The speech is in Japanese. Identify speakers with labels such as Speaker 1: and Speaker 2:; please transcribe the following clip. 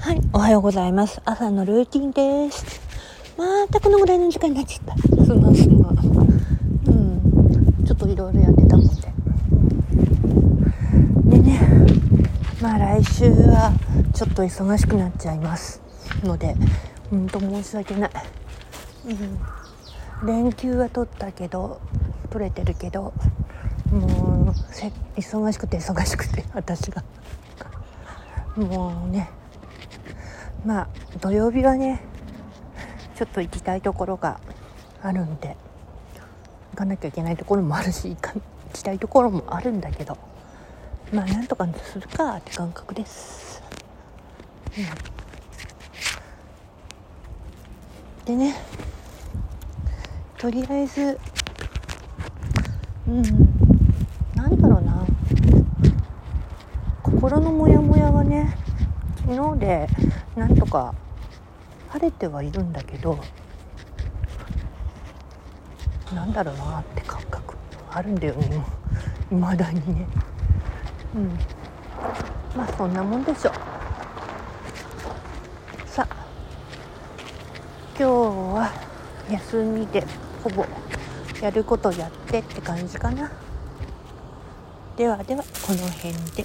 Speaker 1: はいおはようございます。朝のルーティンです。またこのぐらいの時間になっちゃった。すますまうん。ちょっといろいろやってたもんで。でねまあ来週はちょっと忙しくなっちゃいます。のでうんと申し訳ない。うん。連休は取ったけど取れてるけどもう忙しくて忙しくて私が。もうねまあ土曜日はねちょっと行きたいところがあるんで行かなきゃいけないところもあるし行か行きたいところもあるんだけどまあなんとかするかって感覚です、うん、でねとりあえずうんなんだろうな。心のモヤモヤはね昨日でなんとか晴れてはいるんだけどなんだろうなって感覚あるんだよねいまだにね。うん。まあそんなもんでしょさあ今日は休みでほぼやることやってって感じかな。ではではこの辺で。